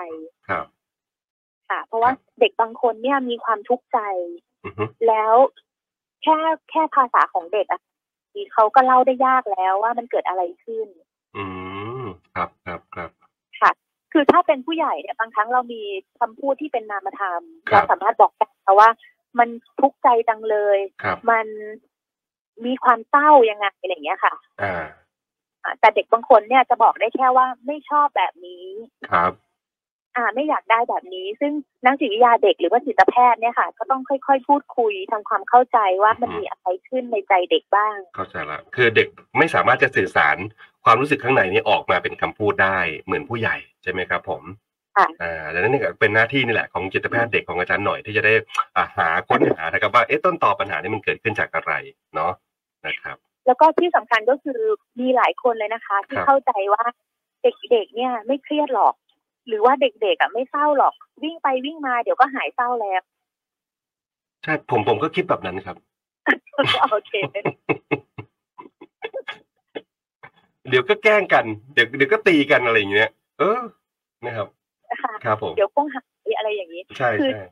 ครับค่ะ เพราะว่าครับเด็กบางคนเนี่ยมีความทุกข์ใจอือฮึ แล้วแค่แค่ภาษาของเด็กอะที่เขาก็เล่าได้ยากแล้วว่ามันเกิดอะไรขึ้น อืมครับครับครับค่ะ คือถ้าเป็นผู้ใหญ่เนี่ยบางครั้งเรามีคำพูดที่เป็นนามธรรมครัเราบสามารถบอกได้ค่ะว่า มันทุกข์ใจจังเลยครับมันมีความเศร้ายังไงอะไรอย่างเงี้ยค่ะอ่าอ่าแต่เด็กบางคนเนี่ยจะบอกได้แค่ว่าไม่ชอบแบบนี้ ครับ อ่าไม่อยากได้แบบนี้ ซึ่งนักจิตวิทยาเด็กหรือว่าจิตแพทย์เนี่ยค่ะ ก็ต้องค่อยๆ พูดคุยทำความเข้าใจว่ามันมีอะไรขึ้นในใจเด็กบ้าง เข้าใจละคือเด็กไม่สามารถจะสื่อสารความรู้สึกข้างในนี้ออกมาเป็นคำพูดได้เหมือนผู้ใหญ่ใช่ไหมครับ ผมค่ะอ่าดังนั้นเนี่ยก็เป็นหน้าที่นี่แหละของจิตแพทย์เด็กของอาจารย์หน่อยที่จะได้อ่าหาค้นหานะครับว่าเอ๊ะต้นตอปัญหานี้มันเกิดขึ้นจากอะไรเนาะนะครับแล้วก็ที่สำคัญก็คือมีหลายคนเลยนะคะ ที่ครับเข้าใจว่าเด็กๆเนี่ยไม่เครียดหรอก หรือว่าเด็กๆอะไม่เศร้าหรอก วิ่งไปวิ่งมาเดี๋ยวก็หายเศร้าแล้วใช่ผมผมก็คิดแบบนั้นครับโอเคเดี๋ยวก็แกล้งกัน เดี๋ยวเดี๋ยวก็ตีกันอะไรอย่างเงี้ย เออนะครับค่ะครับผมเดี๋ยวคงหายอะไรอย่างนี้ใช่คือใช่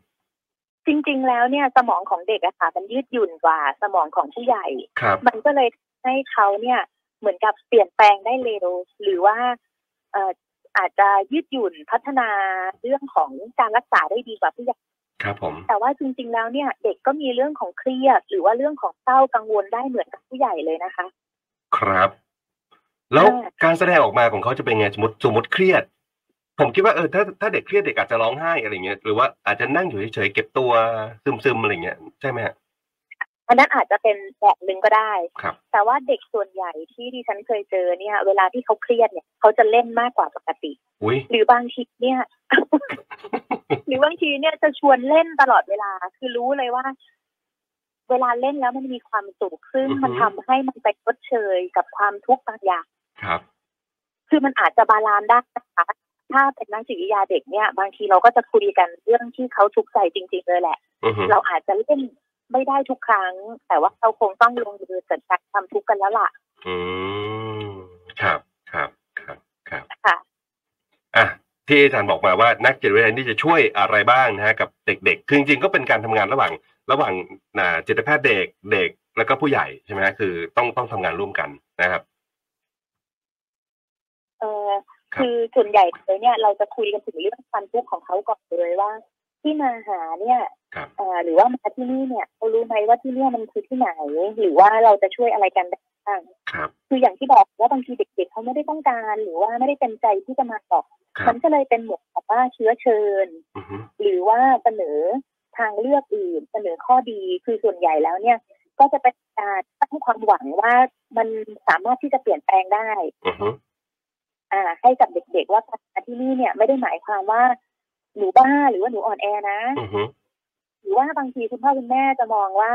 จริง ๆ แล้วเนี่ยสมองของเด็กอะค่ะมันยืดหยุ่นกว่าสมองของผู้ใหญ่ครับมันก็เลยให้เขาเนี่ย เหมือนกับเปลี่ยนแปลงได้เร็วหรือว่าเอ่ออาจจะยืดหยุ่นพัฒนาเรื่องของการรักษาได้ดีกว่าผู้ใหญ่ครับผมแต่ว่าจริงๆแล้วเนี่ย เด็กก็มีเรื่องของเครียด หรือว่าเรื่องของเศร้ากังวลได้เหมือนกับผู้ใหญ่เลยนะคะ ครับ แล้วอ่าการแสดงออกมาของเขาจะเป็นไงสมมติสมมติเครียด ผมคิดว่าเออถ้าถ้าเด็กเครียดเด็กอาจจะร้องไห้อะไรเงี้ยหรือว่าอาจจะนั่งอยู่เฉยๆเก็บตัวซึมๆอะไรเงี้ยใช่ไหมฮะ อันนั้นอาจจะเป็นแบบหนึ่งก็ได้ครับแต่ว่าเด็กส่วนใหญ่ที่ดิฉันเคยเจอเนี่ย เวลาที่เขาเครียดเนี่ยเขาจะเล่นมากกว่าปกติอุ้ยหรือบางทีเนี่ย หรือบางทีเนี่ยจะชวนเล่นตลอดเวลา คือรู้เลยว่า เวลาเล่นแล้วมันมีความสุขซึ่งมันทำให้มันไปชดเชยกับความทุกข์บางอย่างครับ คือมันอาจจะ balance ได้นะคะถ้าเป็นนักจิตวิทยาเด็กเนี่ย บางทีเราก็จะคุยกันเรื่องที่เขาทุกข์ใจจริง ๆ เลยแหละอือฮึเราอาจจะเล่น ไม่ได้ทุกครั้ง แต่ว่าเราคงต้องลงมือจัดการความทุกข์กันแล้วล่ะ อืม ครับ ครับ ครับ ครับ ค่ะ อะ ที่อาจารย์บอกมาว่านักจิตวิทยานี่จะช่วยอะไรบ้างนะฮะกับเด็กๆ คือจริงๆ ก็เป็นการทำงานระหว่าง ระหว่างอ่าจิตแพทย์เด็ก เด็ก แล้วก็ผู้ใหญ่ใช่ไหมฮะ คือต้องต้องทำงานร่วมกันนะครับ เออครับคือส่วนใหญ่เลยเนี่ย เราจะคุยกันถึงเรื่องความทุกข์ของเขาก่อนเลยว่า ที่มาหาเนี่ยครับเอ่อ หรือว่ามาที่นี่เนี่ยเขารู้ไหมว่าที่เนี่ยมันคือที่ไหน หรือว่าเราจะช่วยอะไรกันได้บ้างครับคืออย่างที่บอกว่าบางทีเด็ก ๆเขาไม่ได้ต้องการ หรือว่าไม่ได้เต็มใจที่จะมาหรอกครัมับนก็เลยเป็นเหมือนกับว่าเชื้อเชิญอือฮึหรือว่าเสนอทางเลือกอื่น เสนอข้อดีคือส่วนใหญ่แล้วเนี่ย ก็จะเป็นการตั้งความหวังว่ามันสามารถที่จะเปลี่ยนแปลงได้อือฮึอ่า ให้กับเด็กๆว่าการมาที่นี่เนี่ย ไม่ได้หมายความว่าหนูบ้าหรือว่าหนูอ่อนแอนะอือฮึห รือว่าบางทีคุณพ่อคุณแม่จะมองว่า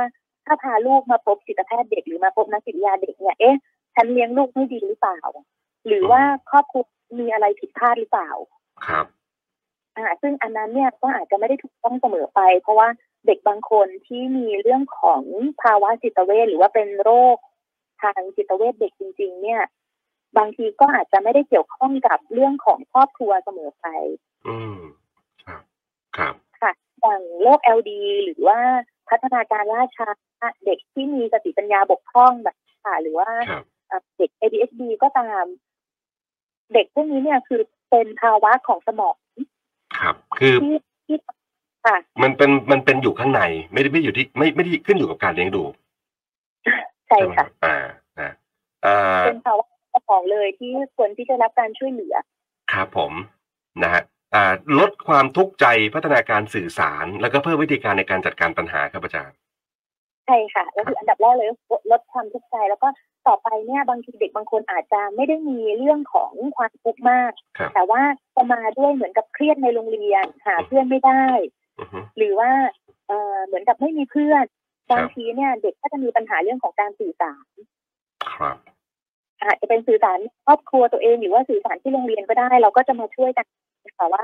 ถ้าพาลูกมาพบจิตแพทย์เด็กหรือมาพบนักจิตวิทยาเด็กเนี่ยเอ๊ะฉันเลี้ยงลูกไม่ดีหรือเปล่า หรือว่าครอบครัวมีอะไรผิดพลาดหรือเปล่า ครับอ่าซึ่งอันนั้นเนี่ยก็อาจจะไม่ได้ถูกต้องเสมอไป เพราะว่าเด็กบางคนที่มีเรื่องของภาวะจิตเวชหรือว่าเป็นโรคทางจิตเวชเด็กจริง ๆ เนี่ย บางทีก็อาจจะไม่ได้เกี่ยวข้องกับเรื่องของครอบครัวเสมอไป อืม ครับ ครับค่ะ อย่างโรค LD หรือว่าพัฒนาการล่าช้าเด็กที่มีสติปัญญาบกพร่องแบบค่ะหรือว่าครับเอ่อเด็ก ADHD ก็ตาม เด็กพวกนี้เนี่ยคือเป็นภาวะของสมองครับ คือที่ที่ค่ะ มันเป็นมันเป็นอยู่ข้างใน ไม่ได้ไม่อยู่ที่ไม่ไม่ได้ขึ้นอยู่กับการเลี้ยงดู ใช่ไหมค่ะ อ่านะอ่าเป็นภาวะสมองเลยที่ควรที่จะรับการช่วยเหลือ ครับผมนะฮะอ่า ลดความทุกข์ใจพัฒนาการสื่อสาร แล้วก็เพิ่มวิธีการในการจัดการปัญหาครับอาจารย์ใช่ค่ะก็คืออันดับแรกเลยลดความทุกข์ใจแล้วก็ต่อไปเนี่ยบางทีเด็กบางคนอาจจะไม่ได้มีเรื่องของความทุกข์มากครับแต่ว่าจะมาด้วยเหมือนกับเครียดในโรงเรียนหาเพื่อนไม่ได้อือฮึหรือว่าเอ่อเหมือนกับไม่มีเพื่อนครับบางทีเนี่ย เด็กก็จะมีปัญหาเรื่องของการสื่อสารครับ อาจจะเป็นสื่อสารครอบครัวตัวเองหรือว่าสื่อสารที่โรงเรียนก็ได้ เราก็จะมาช่วยกันนะคะว่า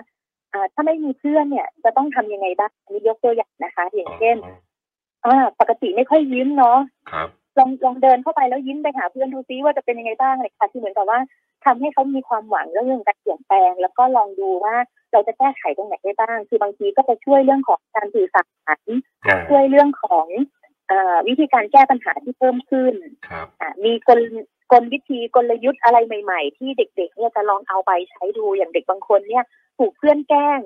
อ่าถ้าไม่มีเพื่อนเนี่ยจะต้องทำยังไงบ้างอันนี้ยกตัวอย่างนะคะ อย่างเช่นอ๋ออ่าปกติไม่ค่อยยิ้มเนาะครับลองลองเดินเข้าไปแล้วยิ้มไปหาเพื่อนดูซิว่าจะเป็นยังไงบ้างเลยค่ะคือเหมือนกับว่าทำให้เขามีความหวังเรื่องการเปลี่ยนแปลง แล้วก็ลองดูว่าเราจะแก้ไขตรงไหนได้บ้าง คือบางทีก็จะช่วยเรื่องของการสื่อสารอ่าช่วยเรื่องของเออวิธีการแก้ปัญหาที่เพิ่มขึ้นครับอะมีกล กลวิธีกลยุทธ์อะไรใหม่ ๆ ที่เด็ก ๆ เนี่ยจะลองเอาไปใช้ดูอย่างเด็กบางคนเนี่ย ถูกเพื่อนแกล้ง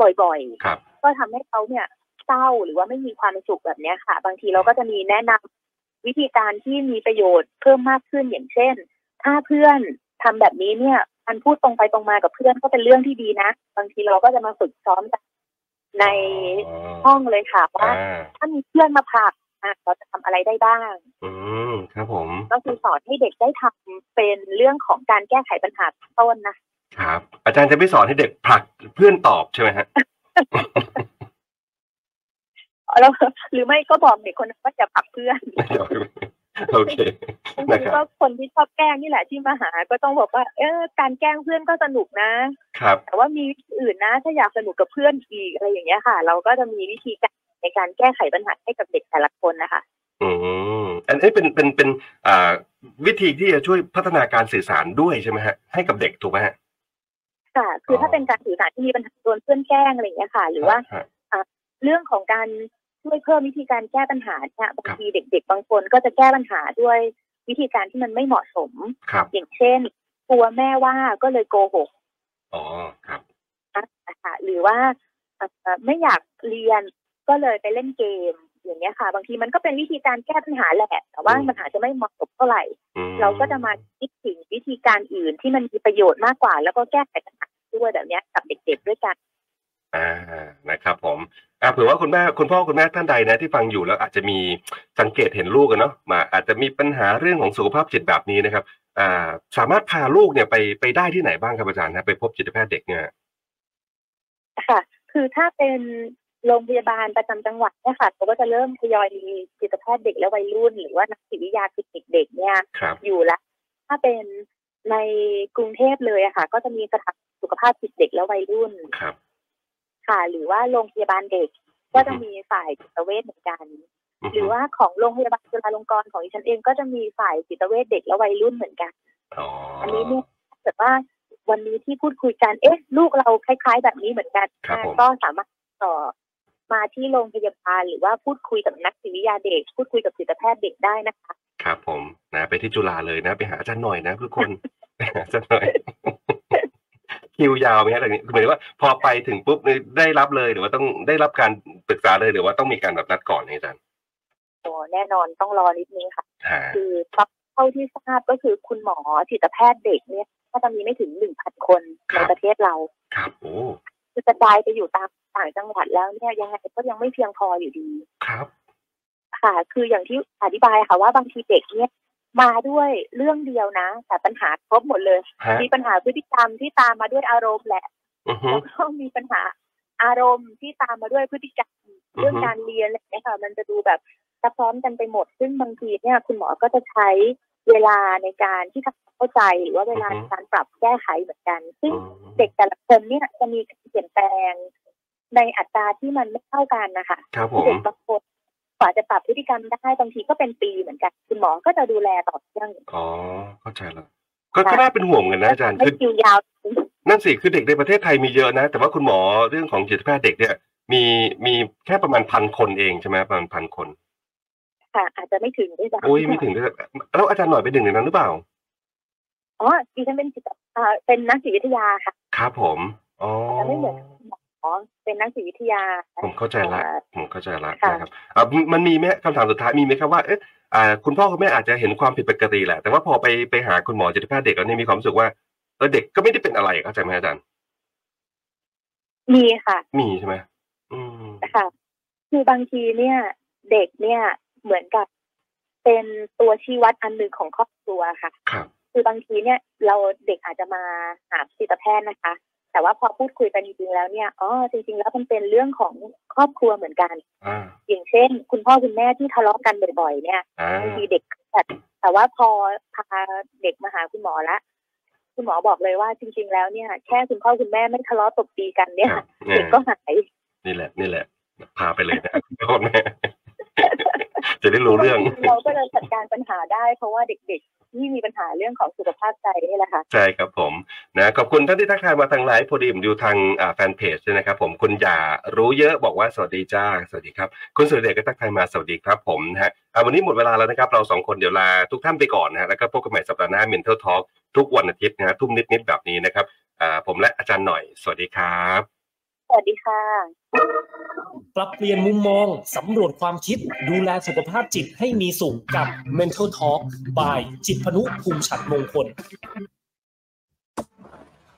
บ่อยครับๆก็ทำให้เขาเนี่ยเศร้าหรือว่าไม่มีความสุขแบบเนี้ยค่ะ บางทีเราก็จะมีแนะนำวิธีการที่มีประโยชน์เพิ่มมากขึ้นอย่างเช่น ถ้าเพื่อนทำแบบนี้เนี่ยการพูดตรงไปตรงมากับเพื่อนก็เป็นเรื่องที่ดีนะ บางทีเราก็จะมาฝึกซ้อมกันในอ๋อห้องเลยค่ะว่าอ่าถ้ามีเพื่อนมาผลักอะ เราจะทำอะไรได้บ้าง อืมครับผม ก็คือสอนให้เด็กได้ทำเป็นเรื่องของการแก้ไขปัญหาต้นนะครับ อาจารย์จะไม่สอนให้เด็กผลักเพื่อนตอบใช่ไหมฮะแล้วหรือไม่ก็บอกเด็กคนนั้นว่าอย่าผลักเพื่อนโอเคบางนะทีครับก็คนที่ชอบแกล้งนี่แหละที่มาหา ก็ต้องบอกว่า เออการแกล้งเพื่อนก็สนุกนะครับ แต่ว่ามีวิธีอื่นนะ ถ้าอยากสนุกกับเพื่อนอีกอะไรอย่างเงี้ยค่ะ เราก็จะมีวิธีการ ในการแก้ไขปัญหาให้กับเด็กแต่ละคนนะคะ อืมอันนี้เป็นเป็นเป็นอ่าวิธีที่จะช่วยพัฒนาการสื่อสารด้วยใช่ไหมฮะให้กับเด็กถูกไหมฮะค่ะ คือออถ้าเป็นการสื่อสารที่มีปัญหาโดนเพื่อนแกล้งอะไรอย่างเงี้ยค่ะ หรือว่าฮะเรื่องของการช่วยเพิ่มวิธีการแก้ปัญหาเนี่ยบางครับทีเด็ก ๆ บางคนก็จะแก้ปัญหาด้วยวิธีการที่มันไม่เหมาะสมครับอย่างเช่นกลัวแม่ว่าก็เลยโกหก อ๋อ ครับนะคะหรือว่าเอ่อไม่อยากเรียน ก็เลยไปเล่นเกมอย่างเงี้ยค่ะ บางทีมันก็เป็นวิธีการแก้ปัญหาแหละแต่ว่าอืมมันอาจจะไม่เหมาะสมเท่าไหร่อืมเราก็จะมาคิดถึงวิธีการอื่นที่มันมีประโยชน์มากกว่า แล้วก็แก้ไขปัญหาด้วยแบบเนี้ยกับเด็กๆด้วยกันอ่านะครับ ผมอ่าเผื่อว่าคุณแม่คุณพ่อคุณแม่ท่านใดนะที่ฟังอยู่แล้วอาจจะมีสังเกตเห็นลูกกันเนาะมา อาจจะมีปัญหาเรื่องของสุขภาพจิตแบบนี้นะครับอ่าสามารถพาลูกเนี่ยไปไปได้ที่ไหนบ้างครับอาจารย์นะไปพบจิตแพทย์เด็กเนี่ยค่ะ คือถ้าเป็น โรงพยาบาลประจำจังหวัดเนี่ยค่ะเขาก็จะเริ่มทยอยมีจิตแพทย์เด็กและวัยรุ่น หรือว่านักจิตวิทยาคลินิกเด็กเนี่ยครับอยู่ละถ้าเป็นในกรุงเทพเลยอะค่ะ ก็จะมีสถานสุขภาพจิตเด็กและวัยรุ่นครับ ค่ะ หรือว่าโรงพยาบาลเด็ก ก็จะมีฝ่ายจิตเวชเหมือนกัน หรือว่าของโรงพยาบาลจุฬาลงกรณ์ของดิฉันเองก็จะมีฝ่ายจิตเวชเด็กและวัยรุ่นเหมือนกันอ๋ออันนี้เนี่ยถ้าเกิดว่าวันนี้ที่พูดคุยกัน เอ๊ะ ลูกเราคล้าย ๆ แบบนี้เหมือนกันครับผมก็สามารถต่อ มาที่โรงพยาบาลหรือว่าพูดคุยกับนักจิตวิทยาเด็ก พูดคุยกับจิตแพทย์เด็กได้นะคะ ครับผมนะไปที่จุฬาเลยนะ ไปหาอาจารย์หน่อยนะทุกคนไปหาอาจารย์หน่อยคิวยาวไหมฮะอะไรนี้หมายถึงว่าพอไปถึงปุ๊บนี่ได้รับเลยหรือว่าต้องได้รับการปรึกษาเลยหรือว่าต้องมีการแบบนัดก่อนเนี่ยอาจารย์โอ้แน่นอนต้องรอนิดนึงค่ะฮะคือเท่าที่ทราบก็คือคุณหมอจิตแพทย์เด็กเนี่ยก็จะมีไม่ถึงหนึ่งพันคนในประเทศเรา ครับโอ้ คือกระจายไปอยู่ตามต่างจังหวัดแล้วเนี่ยยังไงก็ยังไม่เพียงพออยู่ดีครับ ค่ะ คืออย่างที่อธิบายค่ะว่าบางทีเด็กเนี่ยมาด้วยเรื่องเดียวนะ แต่ปัญหาครบหมดเลยฮะมีปัญหาพฤติกรรมที่ตามมาด้วยอารมณ์แหละอือฮึแล้วก็มีปัญหาอารมณ์ที่ตามมาด้วยพฤติกรรมอือฮึเรื่องการเรียนอะไรอย่างเงี้ยค่ะ มันจะดูแบบซับซ้อนกันไปหมด ซึ่งบางทีเนี่ย คุณหมอก็จะใช้ เวลาในการที่ทำความเข้าใจหรือว่าเวลาในการปรับแก้ไขเหมือนกัน ซึ่งอืมเด็กแต่ละคนเนี่ยจะมีการเปลี่ยนแปลงในอัตราที่มันไม่เท่ากันนะคะครับผมเด็กบางคนกว่าจะปรับพฤติกรรมได้บางทีก็เป็นปีเหมือนกันคุณหมอก็จะดูแลต่อเนื่องอ๋อเข้าใจแล้วก็ก็น่าเป็นห่วงกันนะอาจารย์ไม่คือคิวยาวนั่นสิคือเด็กในประเทศไทยมีเยอะนะ แต่ว่าคุณหมอเรื่องของจิตแพทย์เด็กเนี่ย มีมีแค่ประมาณพันคนเองใช่ไหมประมาณพันคน ค่ะ อาจจะไม่ถึงด้วยซ้ำโอ้ยไม่ถึงด้วยแล้วอาจารย์หน่อยเป็นหนึ่งในนั้นหรือเปล่าอ๋อดิฉันเป็นจิตอ่าเป็นนักจิตวิทยาค่ะ ครับผมอ๋อแต่ไม่เหมือนหมอเป็นนักจิตวิทยา ผมเข้าใจละอ่าผมเข้าใจละค่ะนะครับอ่ามันมีไหมคำถามสุดท้ายมีไหมครับว่าเอ๊ะอ่าคุณพ่อคุณแม่อาจจะเห็นความผิดปกติแหละ แต่ว่าพอไปไปหาคุณหมอจิตแพทย์เด็กแล้วเนี่ยมีความรู้สึกว่าเออเด็กก็ไม่ได้เป็นอะไรเข้าใจไหมอาจารย์ มีค่ะ มีใช่ไหมอืมค่ะคือบางทีเนี่ย เด็กเนี่ย เหมือนกับ เป็นตัวชี้วัดอันหนึ่งของครอบครัวค่ะครับคือบางทีเนี่ยเราเด็กอาจจะมาหาจิตแพทย์นะคะ แต่ว่าพอพูดคุยกันจริงๆแล้วเนี่ยอ๋อจริง ๆ แล้วมันเป็นเรื่องของครอบครัวเหมือนกันอ่าอย่างเช่น คุณพ่อคุณแม่ที่ทะเลาะกันบ่อยๆ เนี่ยอ่าบางทีเด็กแต่แต่ว่าพอพาเด็กมาหาคุณหมอละคุณหมอบอกเลยว่าจริง ๆ แล้วเนี่ย แค่คุณพ่อคุณแม่ไม่ทะเลาะตบตีกันเนี่ยครับเด็กก็หายนี่แหละ นี่แหละ พาไปเลยนะคุณพ่อแม่ จะได้รู้เรื่อง เราก็เลยจัดการปัญหาได้เพราะว่าเด็กๆ ที่มีปัญหาเรื่องของสุขภาพใจนี่แหละค่ะใช่ครับผมนะขอบคุณท่านที่ทักทายมาทางไลฟ์พอดีผมดูทางอ่าแฟนเพจด้วยนะครับ ผมคุณอย่ารู้เยอะบอกว่าสวัสดีจ้าสวัสดีครับ คุณสุรเดชก็ทักทายมาสวัสดีครับผมนะฮะอ่าวันนี้หมดเวลาแล้วนะครับ เราสองคนเดี๋ยวลาทุกท่านไปก่อนนะฮะแล้วก็พบกันใหม่สัปดาห์หน้า Mental Talk ทุกวันอาทิตย์นะฮะทุ่มนิดๆแบบนี้นะครับอ่าผมและอาจารย์หน่อย สวัสดีครับ สวัสดีค่ะ ปรับเปลี่ยนมุมมอง สำรวจความคิด ดูแลสุขภาพจิตให้มีสุขกับ Mental Talk by จิตพนุภูมิฉันมงคล